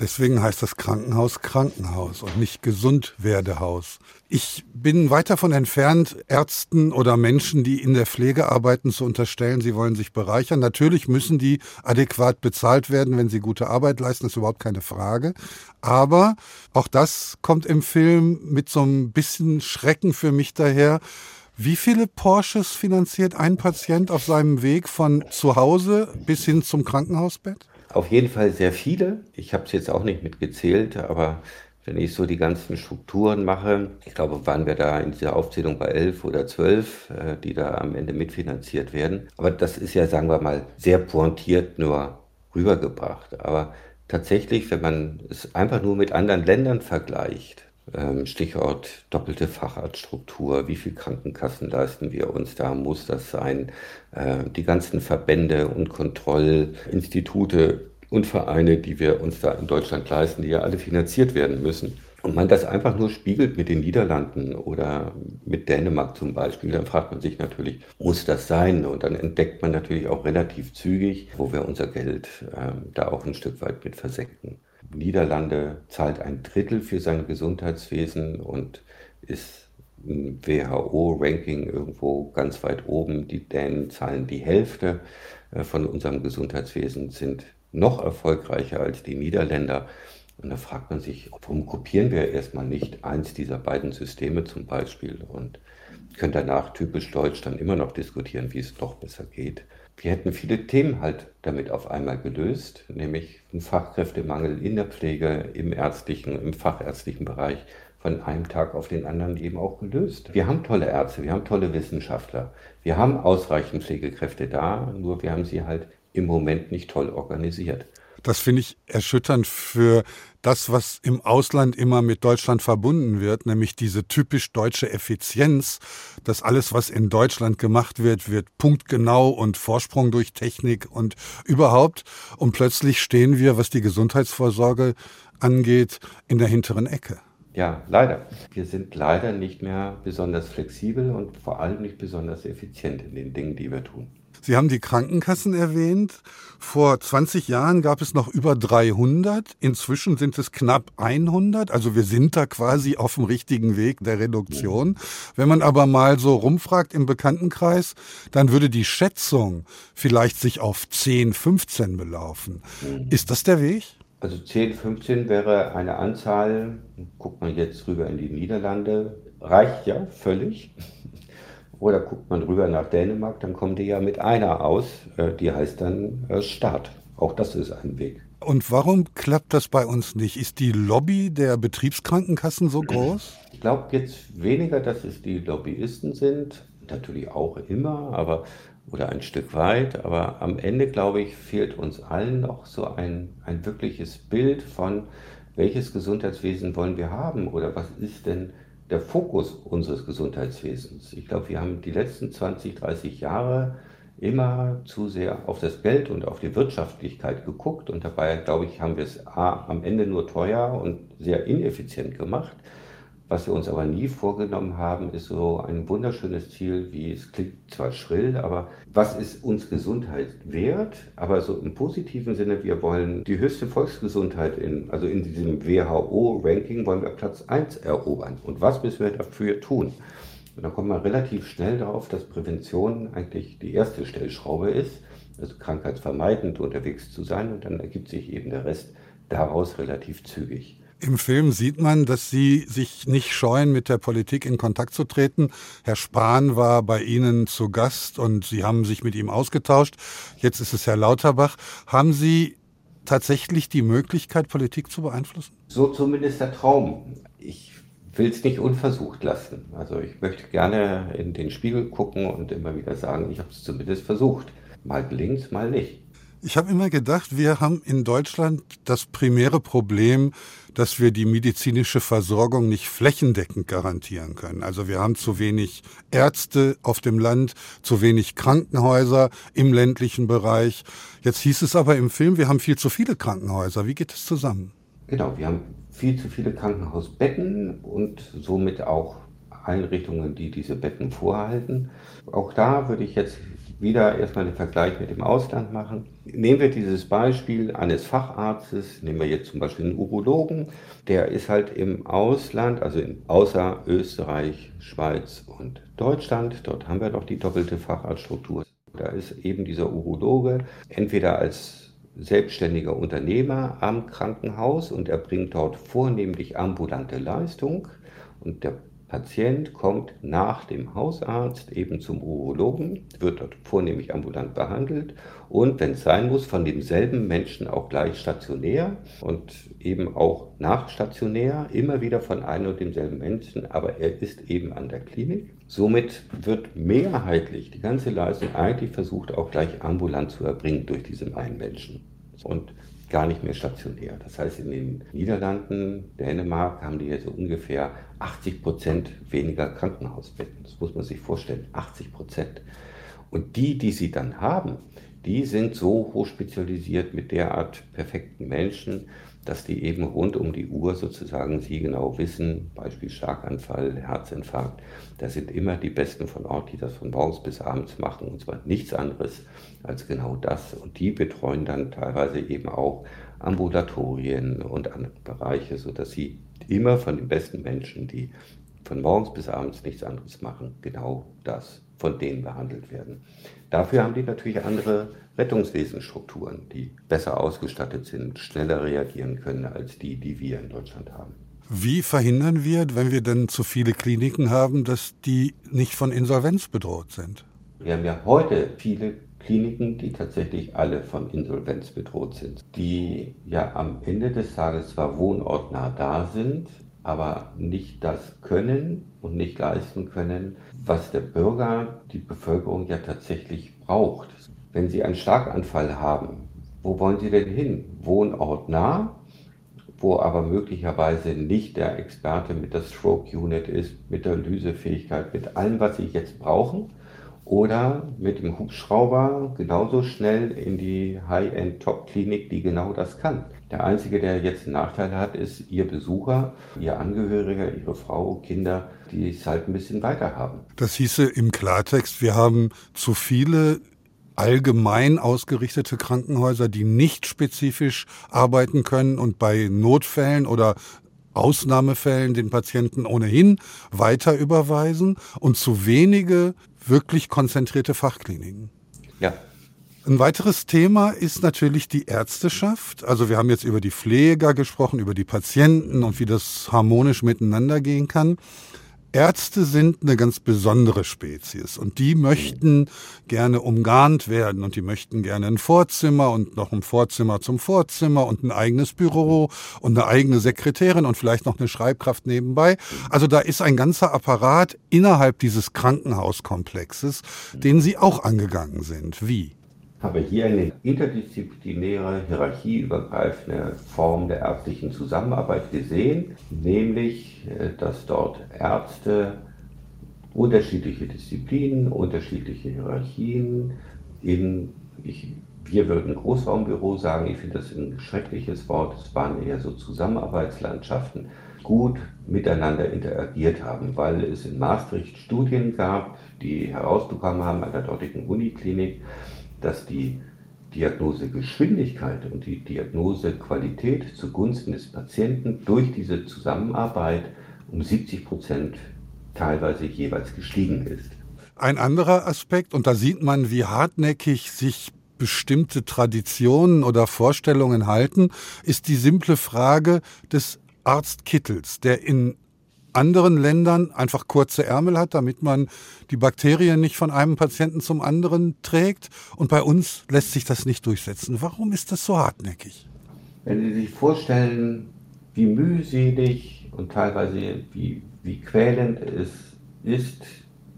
Deswegen heißt das Krankenhaus Krankenhaus und nicht Gesundwerdehaus. Ich bin weit davon entfernt, Ärzten oder Menschen, die in der Pflege arbeiten, zu unterstellen, sie wollen sich bereichern. Natürlich müssen die adäquat bezahlt werden, wenn sie gute Arbeit leisten, ist überhaupt keine Frage. Aber auch das kommt im Film mit so ein bisschen Schrecken für mich daher. Wie viele Porsches finanziert ein Patient auf seinem Weg von zu Hause bis hin zum Krankenhausbett? Auf jeden Fall sehr viele. Ich habe es jetzt auch nicht mitgezählt, aber wenn ich so die ganzen Strukturen mache, ich glaube, waren wir da in dieser Aufzählung bei elf oder zwölf, äh, die da am Ende mitfinanziert werden. Aber das ist ja, sagen wir mal, sehr pointiert nur rübergebracht. Aber tatsächlich, wenn man es einfach nur mit anderen Ländern vergleicht, Stichwort doppelte Facharztstruktur, wie viel Krankenkassen leisten wir uns, da muss das sein. Äh, die ganzen Verbände und Kontrollinstitute und Vereine, die wir uns da in Deutschland leisten, die ja alle finanziert werden müssen. Und man das einfach nur spiegelt mit den Niederlanden oder mit Dänemark zum Beispiel, dann fragt man sich natürlich, muss das sein? Und dann entdeckt man natürlich auch relativ zügig, wo wir unser Geld äh, da auch ein Stück weit mit versenken. Niederlande zahlt ein Drittel für sein Gesundheitswesen und ist im WHO-Ranking irgendwo ganz weit oben. Die Dänen zahlen die Hälfte äh, von unserem Gesundheitswesen, sind noch erfolgreicher als die Niederländer. Und da fragt man sich, warum kopieren wir erstmal nicht eins dieser beiden Systeme zum Beispiel und können danach typisch deutsch dann immer noch diskutieren, wie es noch besser geht wir hätten viele Themen halt damit auf einmal gelöst, nämlich einen Fachkräftemangel in der Pflege, im ärztlichen, im fachärztlichen Bereich von einem Tag auf den anderen eben auch gelöst. Wir haben tolle Ärzte, wir haben tolle Wissenschaftler, wir haben ausreichend Pflegekräfte da, nur wir haben sie halt im Moment nicht toll organisiert. Das finde ich erschütternd für das, was im Ausland immer mit Deutschland verbunden wird, nämlich diese typisch deutsche Effizienz, dass alles, was in Deutschland gemacht wird, wird punktgenau und Vorsprung durch Technik und überhaupt. Und plötzlich stehen wir, was die Gesundheitsvorsorge angeht, in der hinteren Ecke. Ja, leider. Wir sind leider nicht mehr besonders flexibel und vor allem nicht besonders effizient in den Dingen, die wir tun. Sie haben die Krankenkassen erwähnt. Vor 20 Jahren gab es noch über 300. Inzwischen sind es knapp 100. Also wir sind da quasi auf dem richtigen Weg der Reduktion. Wenn man aber mal so rumfragt im Bekanntenkreis, dann würde die Schätzung vielleicht sich auf 10, 15 belaufen. Ist das der Weg? Also 10, 15 wäre eine Anzahl, guckt man jetzt rüber in die Niederlande, reicht ja völlig. Oder guckt man rüber nach Dänemark, dann kommen die ja mit einer aus, äh, die heißt dann äh, Staat. Auch das ist ein Weg. Und warum klappt das bei uns nicht? Ist die Lobby der Betriebskrankenkassen so groß? Ich glaube jetzt weniger, dass es die Lobbyisten sind, natürlich auch immer, aber oder ein Stück weit, aber am Ende, glaube ich, fehlt uns allen noch so ein, ein wirkliches Bild von, welches Gesundheitswesen wollen wir haben oder was ist denn der Fokus unseres Gesundheitswesens. Ich glaube, wir haben die letzten 20, 30 Jahre immer zu sehr auf das Geld und auf die Wirtschaftlichkeit geguckt und dabei, glaube ich, haben wir es A, am Ende nur teuer und sehr ineffizient gemacht. Was wir uns aber nie vorgenommen haben, ist so ein wunderschönes Ziel, wie es klingt zwar schrill, aber was ist uns Gesundheit wert? Aber so im positiven Sinne, wir wollen die höchste Volksgesundheit in, also in diesem WHO-Ranking wollen wir Platz 1 erobern. Und was müssen wir dafür tun? Und dann kommt man relativ schnell darauf, dass Prävention eigentlich die erste Stellschraube ist, also krankheitsvermeidend unterwegs zu sein und dann ergibt sich eben der Rest daraus relativ zügig. Im Film sieht man, dass Sie sich nicht scheuen, mit der Politik in Kontakt zu treten. Herr Spahn war bei Ihnen zu Gast und Sie haben sich mit ihm ausgetauscht. Jetzt ist es Herr Lauterbach. Haben Sie tatsächlich die Möglichkeit, Politik zu beeinflussen? So zumindest der Traum. Ich will es nicht unversucht lassen. Also ich möchte gerne in den Spiegel gucken und immer wieder sagen, ich habe es zumindest versucht. Mal gelingt mal nicht. Ich habe immer gedacht, wir haben in Deutschland das primäre Problem, dass wir die medizinische Versorgung nicht flächendeckend garantieren können. Also wir haben zu wenig Ärzte auf dem Land, zu wenig Krankenhäuser im ländlichen Bereich. Jetzt hieß es aber im Film, wir haben viel zu viele Krankenhäuser. Wie geht es zusammen? Genau, wir haben viel zu viele Krankenhausbetten und somit auch Einrichtungen, die diese Betten vorhalten. Auch da würde ich jetzt wieder erstmal den Vergleich mit dem Ausland machen. Nehmen wir dieses Beispiel eines Facharztes, nehmen wir jetzt zum Beispiel einen Urologen, der ist halt im Ausland, also in, außer Österreich, Schweiz und Deutschland, dort haben wir doch die doppelte Facharztstruktur. Da ist eben dieser Urologe entweder als selbstständiger Unternehmer am Krankenhaus und er bringt dort vornehmlich ambulante Leistung und der Patient kommt nach dem Hausarzt eben zum Urologen, wird dort vornehmlich ambulant behandelt und, wenn es sein muss, von demselben Menschen auch gleich stationär und eben auch nachstationär, immer wieder von einem und demselben Menschen, aber er ist eben an der Klinik. Somit wird mehrheitlich die ganze Leistung eigentlich versucht, auch gleich ambulant zu erbringen durch diesen einen Menschen. Und gar nicht mehr stationär. Das heißt, in den Niederlanden, Dänemark haben die jetzt ungefähr 80 Prozent weniger Krankenhausbetten. Das muss man sich vorstellen, 80 Prozent. Und die, die sie dann haben, die sind so hochspezialisiert mit derart perfekten Menschen, dass die eben rund um die Uhr sozusagen sie genau wissen, Beispiel Schlaganfall, Herzinfarkt, da sind immer die Besten von Ort, die das von morgens bis abends machen und zwar nichts anderes als genau das. Und die betreuen dann teilweise eben auch Ambulatorien und andere Bereiche, sodass sie immer von den besten Menschen, die von morgens bis abends nichts anderes machen, genau das von denen behandelt werden. Dafür haben die natürlich andere Rettungswesenstrukturen, die besser ausgestattet sind, schneller reagieren können als die, die wir in Deutschland haben. Wie verhindern wir, wenn wir dann zu viele Kliniken haben, dass die nicht von Insolvenz bedroht sind? Wir haben ja heute viele Kliniken, die tatsächlich alle von Insolvenz bedroht sind, die ja am Ende des Tages zwar wohnortnah da sind, aber nicht das können und nicht leisten können, was der Bürger, die Bevölkerung ja tatsächlich braucht. Wenn Sie einen Schlaganfall haben, wo wollen Sie denn hin? Wohnort nah, wo aber möglicherweise nicht der Experte mit der Stroke Unit ist, mit der Lysefähigkeit, mit allem, was Sie jetzt brauchen, oder mit dem Hubschrauber genauso schnell in die High-End-Top-Klinik, die genau das kann. Der Einzige, der jetzt einen Nachteil hat, ist Ihr Besucher, Ihr Angehöriger, Ihre Frau, Kinder, die es halt ein bisschen weiter haben. Das hieße im Klartext, wir haben zu viele allgemein ausgerichtete Krankenhäuser, die nicht spezifisch arbeiten können und bei Notfällen oder Ausnahmefällen den Patienten ohnehin weiter überweisen und zu wenige wirklich konzentrierte Fachkliniken. Ja. Ein weiteres Thema ist natürlich die Ärzteschaft. Also wir haben jetzt über die Pfleger gesprochen, über die Patienten und wie das harmonisch miteinander gehen kann. Ärzte sind eine ganz besondere Spezies und die möchten gerne umgarnt werden und die möchten gerne ein Vorzimmer und noch ein Vorzimmer zum Vorzimmer und ein eigenes Büro und eine eigene Sekretärin und vielleicht noch eine Schreibkraft nebenbei. Also da ist ein ganzer Apparat innerhalb dieses Krankenhauskomplexes, den sie auch angegangen sind. Wie? Habe hier eine interdisziplinäre, hierarchieübergreifende Form der ärztlichen Zusammenarbeit gesehen, nämlich, äh, dass dort Ärzte unterschiedliche Disziplinen, unterschiedliche Hierarchien in, ich, wir würden Großraumbüro sagen, ich finde das ein schreckliches Wort, es waren eher so Zusammenarbeitslandschaften, gut miteinander interagiert haben, weil es in Maastricht Studien gab, die herausbekommen haben an der dortigen Uniklinik, dass die Diagnosegeschwindigkeit und die Diagnosequalität zugunsten des Patienten durch diese Zusammenarbeit um 70 Prozent teilweise jeweils gestiegen ist. Ein anderer Aspekt, und da sieht man, wie hartnäckig sich bestimmte Traditionen oder Vorstellungen halten, ist die simple Frage des Arztkittels, der in anderen Ländern einfach kurze Ärmel hat, damit man die Bakterien nicht von einem Patienten zum anderen trägt. Und bei uns lässt sich das nicht durchsetzen. Warum ist das so hartnäckig? Wenn Sie sich vorstellen, wie mühselig und teilweise wie, wie quälend es ist,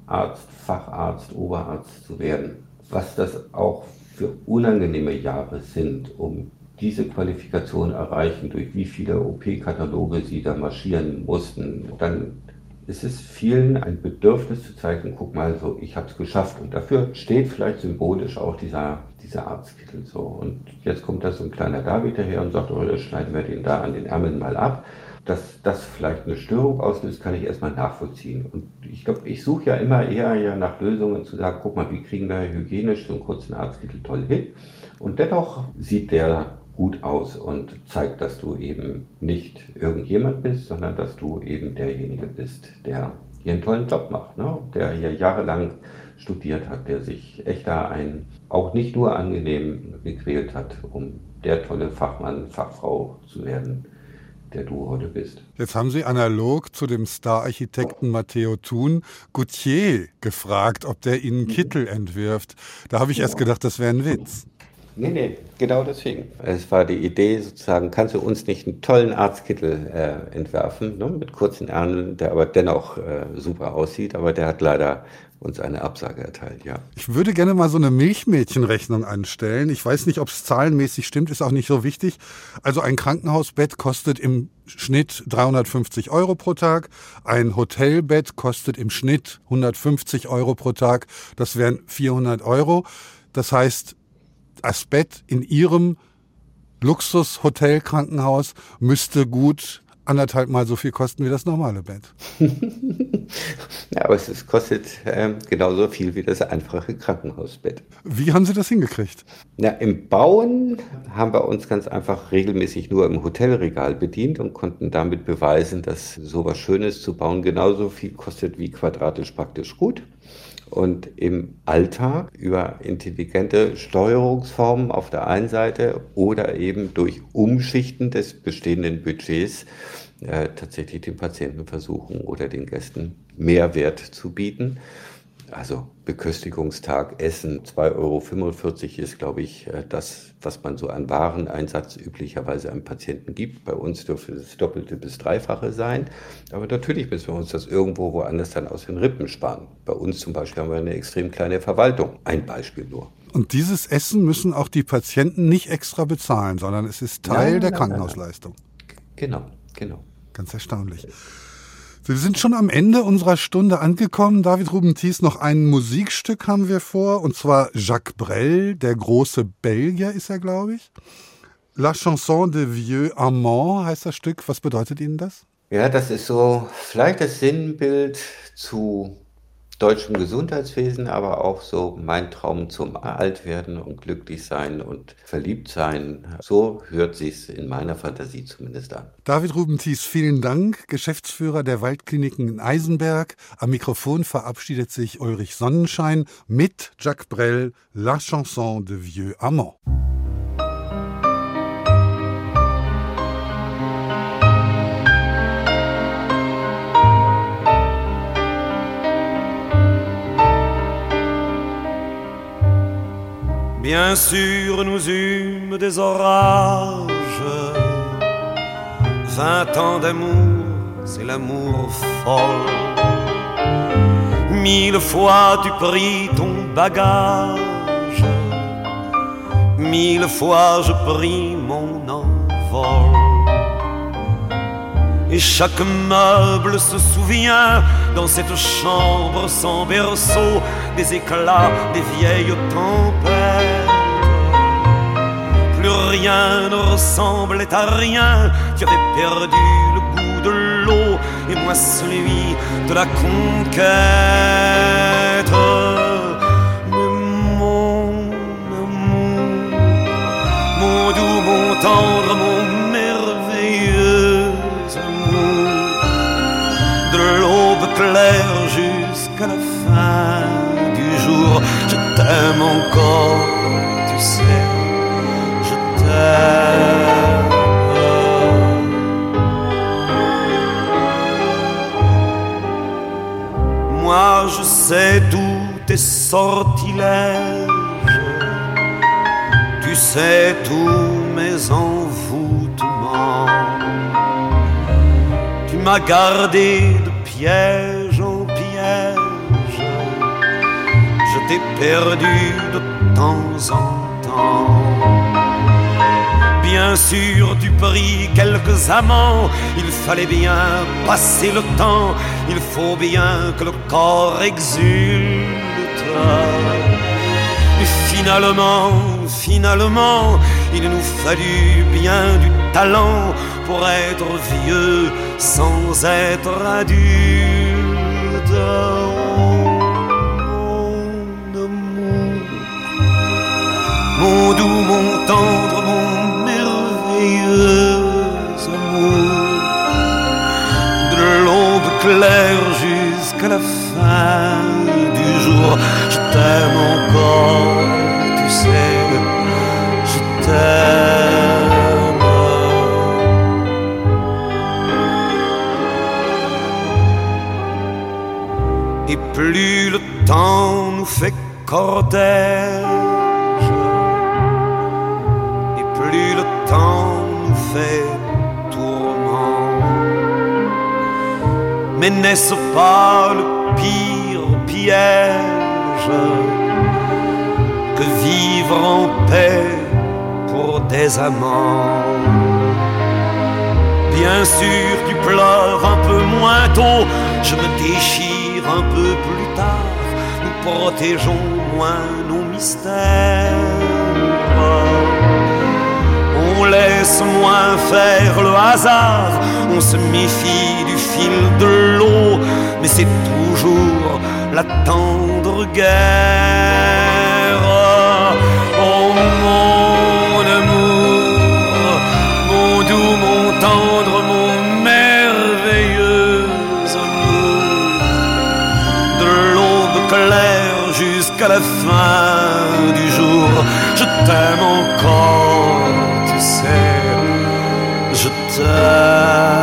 Arzt, Facharzt, Oberarzt zu werden, was das auch für unangenehme Jahre sind, um diese Qualifikation erreichen, durch wie viele OP-Kataloge sie da marschieren mussten, dann ist es vielen ein Bedürfnis zu zeigen, guck mal, so, ich habe es geschafft. Und dafür steht vielleicht symbolisch auch dieser, dieser Arztkittel so. Und jetzt kommt da so ein kleiner David daher und sagt, oh, das schneiden wir den da an den Ärmeln mal ab. Dass das vielleicht eine Störung auslöst, kann ich erstmal nachvollziehen. Und ich glaube, ich suche ja immer eher ja nach Lösungen zu sagen, guck mal, wie kriegen wir hygienisch so einen kurzen Arztkittel toll hin. Und dennoch sieht der gut aus und zeigt, dass du eben nicht irgendjemand bist, sondern dass du eben derjenige bist, der hier einen tollen Job macht, ne? der hier jahrelang studiert hat, der sich echt da ein, auch nicht nur angenehm gequält hat, um der tolle Fachmann, Fachfrau zu werden, der du heute bist. Jetzt haben Sie analog zu dem Star-Architekten Matteo Thun Gautier gefragt, ob der Ihnen Kittel entwirft. Da habe ich erst gedacht, das wäre ein Witz. Nee, nee, genau deswegen. Es war die Idee sozusagen, kannst du uns nicht einen tollen Arztkittel äh, entwerfen, ne, mit kurzen Ärmeln, der aber dennoch äh, super aussieht, aber der hat leider uns eine Absage erteilt, ja. Ich würde gerne mal so eine Milchmädchenrechnung anstellen. Ich weiß nicht, ob es zahlenmäßig stimmt, ist auch nicht so wichtig. Also ein Krankenhausbett kostet im Schnitt 350 Euro pro Tag. Ein Hotelbett kostet im Schnitt 150 Euro pro Tag. Das wären 400 Euro. Das heißt, das Bett in ihrem Luxushotel-Krankenhaus müsste gut anderthalb Mal so viel kosten wie das normale Bett. ja, aber es kostet ähm, genauso viel wie das einfache Krankenhausbett. Wie haben Sie das hingekriegt? Na, Im Bauen haben wir uns ganz einfach regelmäßig nur im Hotelregal bedient und konnten damit beweisen, dass sowas Schönes zu bauen genauso viel kostet wie quadratisch praktisch gut und im Alltag über intelligente Steuerungsformen auf der einen Seite oder eben durch Umschichten des bestehenden Budgets äh, tatsächlich den Patienten versuchen oder den Gästen Mehrwert zu bieten. Also Beköstigungstag, Essen, 2,45 Euro ist, glaube ich, äh, das, was man so an Wareneinsatz üblicherweise einem Patienten gibt. Bei uns dürfte es Doppelte bis Dreifache sein. Aber natürlich müssen wir uns das irgendwo woanders dann aus den Rippen sparen. Bei uns zum Beispiel haben wir eine extrem kleine Verwaltung. Ein Beispiel nur. Und dieses Essen müssen auch die Patienten nicht extra bezahlen, sondern es ist Teil nein, der nein, Krankenhausleistung. Nein, genau, genau. Ganz erstaunlich. Wir sind schon am Ende unserer Stunde angekommen. David Ruben Thies, noch ein Musikstück haben wir vor, und zwar Jacques Brel, der große Belgier ist er, glaube ich. La Chanson de Vieux Amant heißt das Stück. Was bedeutet Ihnen das? Ja, das ist so vielleicht das Sinnbild zu deutschem Gesundheitswesen, aber auch so mein Traum zum Altwerden und glücklich sein und verliebt sein. So hört sich's in meiner Fantasie zumindest an. David Rubenties, vielen Dank, Geschäftsführer der Waldkliniken in Eisenberg. Am Mikrofon verabschiedet sich Ulrich Sonnenschein mit Jacques Brel, La Chanson de Vieux Amant. Bien sûr, nous eûmes des orages. Vingt ans d'amour, c'est l'amour folle. Mille fois tu pris ton bagage. Mille fois je pris mon envol. Et chaque meuble se souvient dans cette chambre sans berceau des éclats des vieilles tempêtes. Plus rien ne ressemblait à rien, tu avais perdu le goût de l'eau et moi celui de la conquête. Mais mon amour, mon doux, mon tendre, jusqu'à la fin du jour. Je t'aime encore, tu sais, je t'aime. Moi, je sais tous tes sortilèges, tu sais tous mes envoûtements. Tu m'as gardé de pierre Perdu de temps en temps. Bien sûr, tu pris quelques amants. Il fallait bien passer le temps. Il faut bien que le corps exulte. Mais finalement, finalement, il nous fallut bien du talent pour être vieux sans être adulte. Mon doux, mon tendre, mon merveilleux amour, de l'aube claire jusqu'à la fin du jour, je t'aime encore, tu sais, je t'aime. Et plus le temps nous fait cortège, fait tourment. Mais n'est-ce pas le pire piège que vivre en paix pour des amants? Bien sûr, tu pleures un peu moins tôt, je me déchire un peu plus tard, nous protégeons moins nos mystères. Laisse moins faire le hasard, on se méfie du fil de l'eau, mais c'est toujours la tendre guerre. Oh mon amour, mon doux, mon tendre, mon merveilleux amour, de l'aube claire jusqu'à la fin du jour, je t'aime encore, sun.